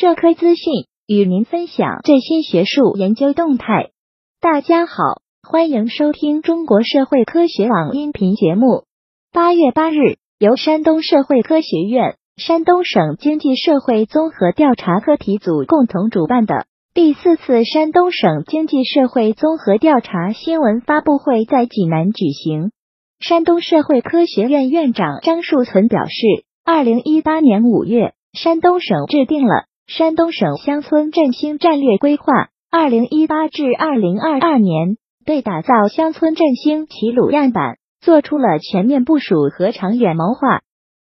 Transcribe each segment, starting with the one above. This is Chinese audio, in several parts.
社科资讯，与您分享最新学术研究动态。大家好，欢迎收听中国社会科学网音频节目。八月八日，由山东社会科学院、山东省经济社会综合调查课题组共同主办的第四次山东省经济社会综合调查新闻发布会在济南举行。山东社会科学院院长张树存表示，二零一八年五月，山东省制定了。山东省乡村振兴战略规划（二零一八至二零二二年）对打造乡村振兴齐鲁样板做出了全面部署和长远谋划。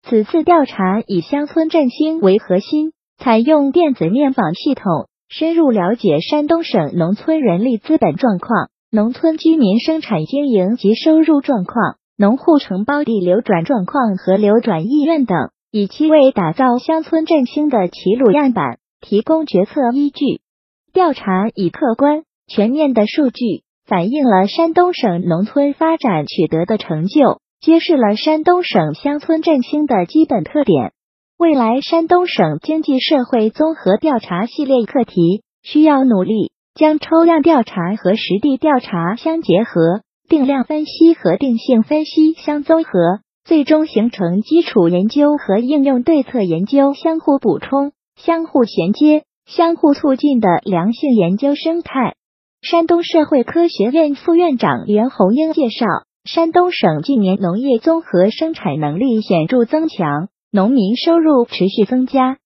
此次调查以乡村振兴为核心，采用电子面访系统，深入了解山东省农村人力资本状况、农村居民生产经营及收入状况、农户承包地流转状况和流转意愿等。以期为打造乡村振兴的齐鲁样板提供决策依据。调查以客观全面的数据反映了山东省农村发展取得的成就，揭示了山东省乡村振兴的基本特点。未来山东省经济社会综合调查系列课题需要努力将抽样调查和实地调查相结合，定量分析和定性分析相综合。最终形成基础研究和应用对策研究相互补充、相互衔接、相互促进的良性研究生态。山东社会科学院副院长袁红英介绍，山东省近年农业综合生产能力显著增强，农民收入持续增加。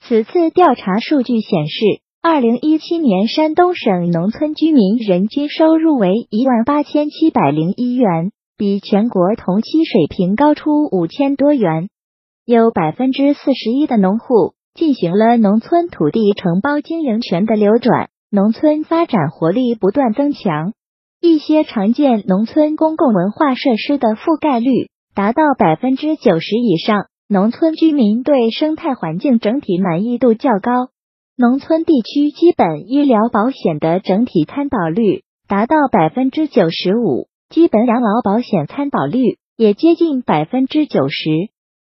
此次调查数据显示，二零一七年山东省农村居民人均收入为一万八千七百零一元。比全国同期水平高出五千多元，有百分之四十一的农户进行了农村土地承包经营权的流转，农村发展活力不断增强。一些常见农村公共文化设施的覆盖率达到百分之九十以上，农村居民对生态环境整体满意度较高。农村地区基本医疗保险的整体参保率达到百分之九十五。基本养老保险参保率也接近百分之九十。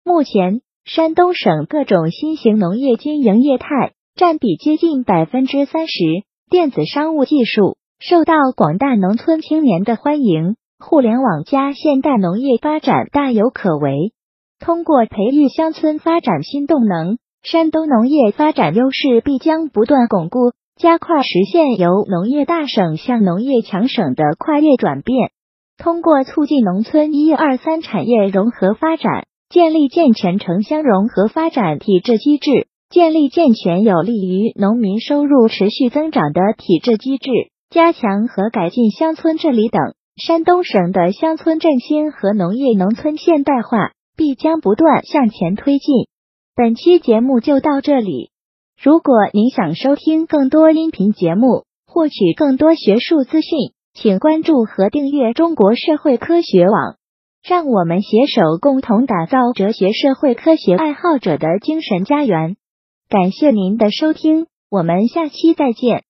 目前，山东省各种新型农业经营业态占比接近百分之三十。电子商务技术受到广大农村青年的欢迎，互联网加现代农业发展大有可为。通过培育乡村发展新动能，山东农业发展优势必将不断巩固，加快实现由农业大省向农业强省的跨越转变。通过促进农村一二三产业融合发展，建立健全城乡融合发展体制机制，建立健全有利于农民收入持续增长的体制机制，加强和改进乡村治理等，山东省的乡村振兴和农业农村现代化必将不断向前推进。本期节目就到这里。如果您想收听更多音频节目，获取更多学术资讯。请关注和订阅中国社会科学网，让我们携手共同打造哲学社会科学爱好者的精神家园。感谢您的收听，我们下期再见。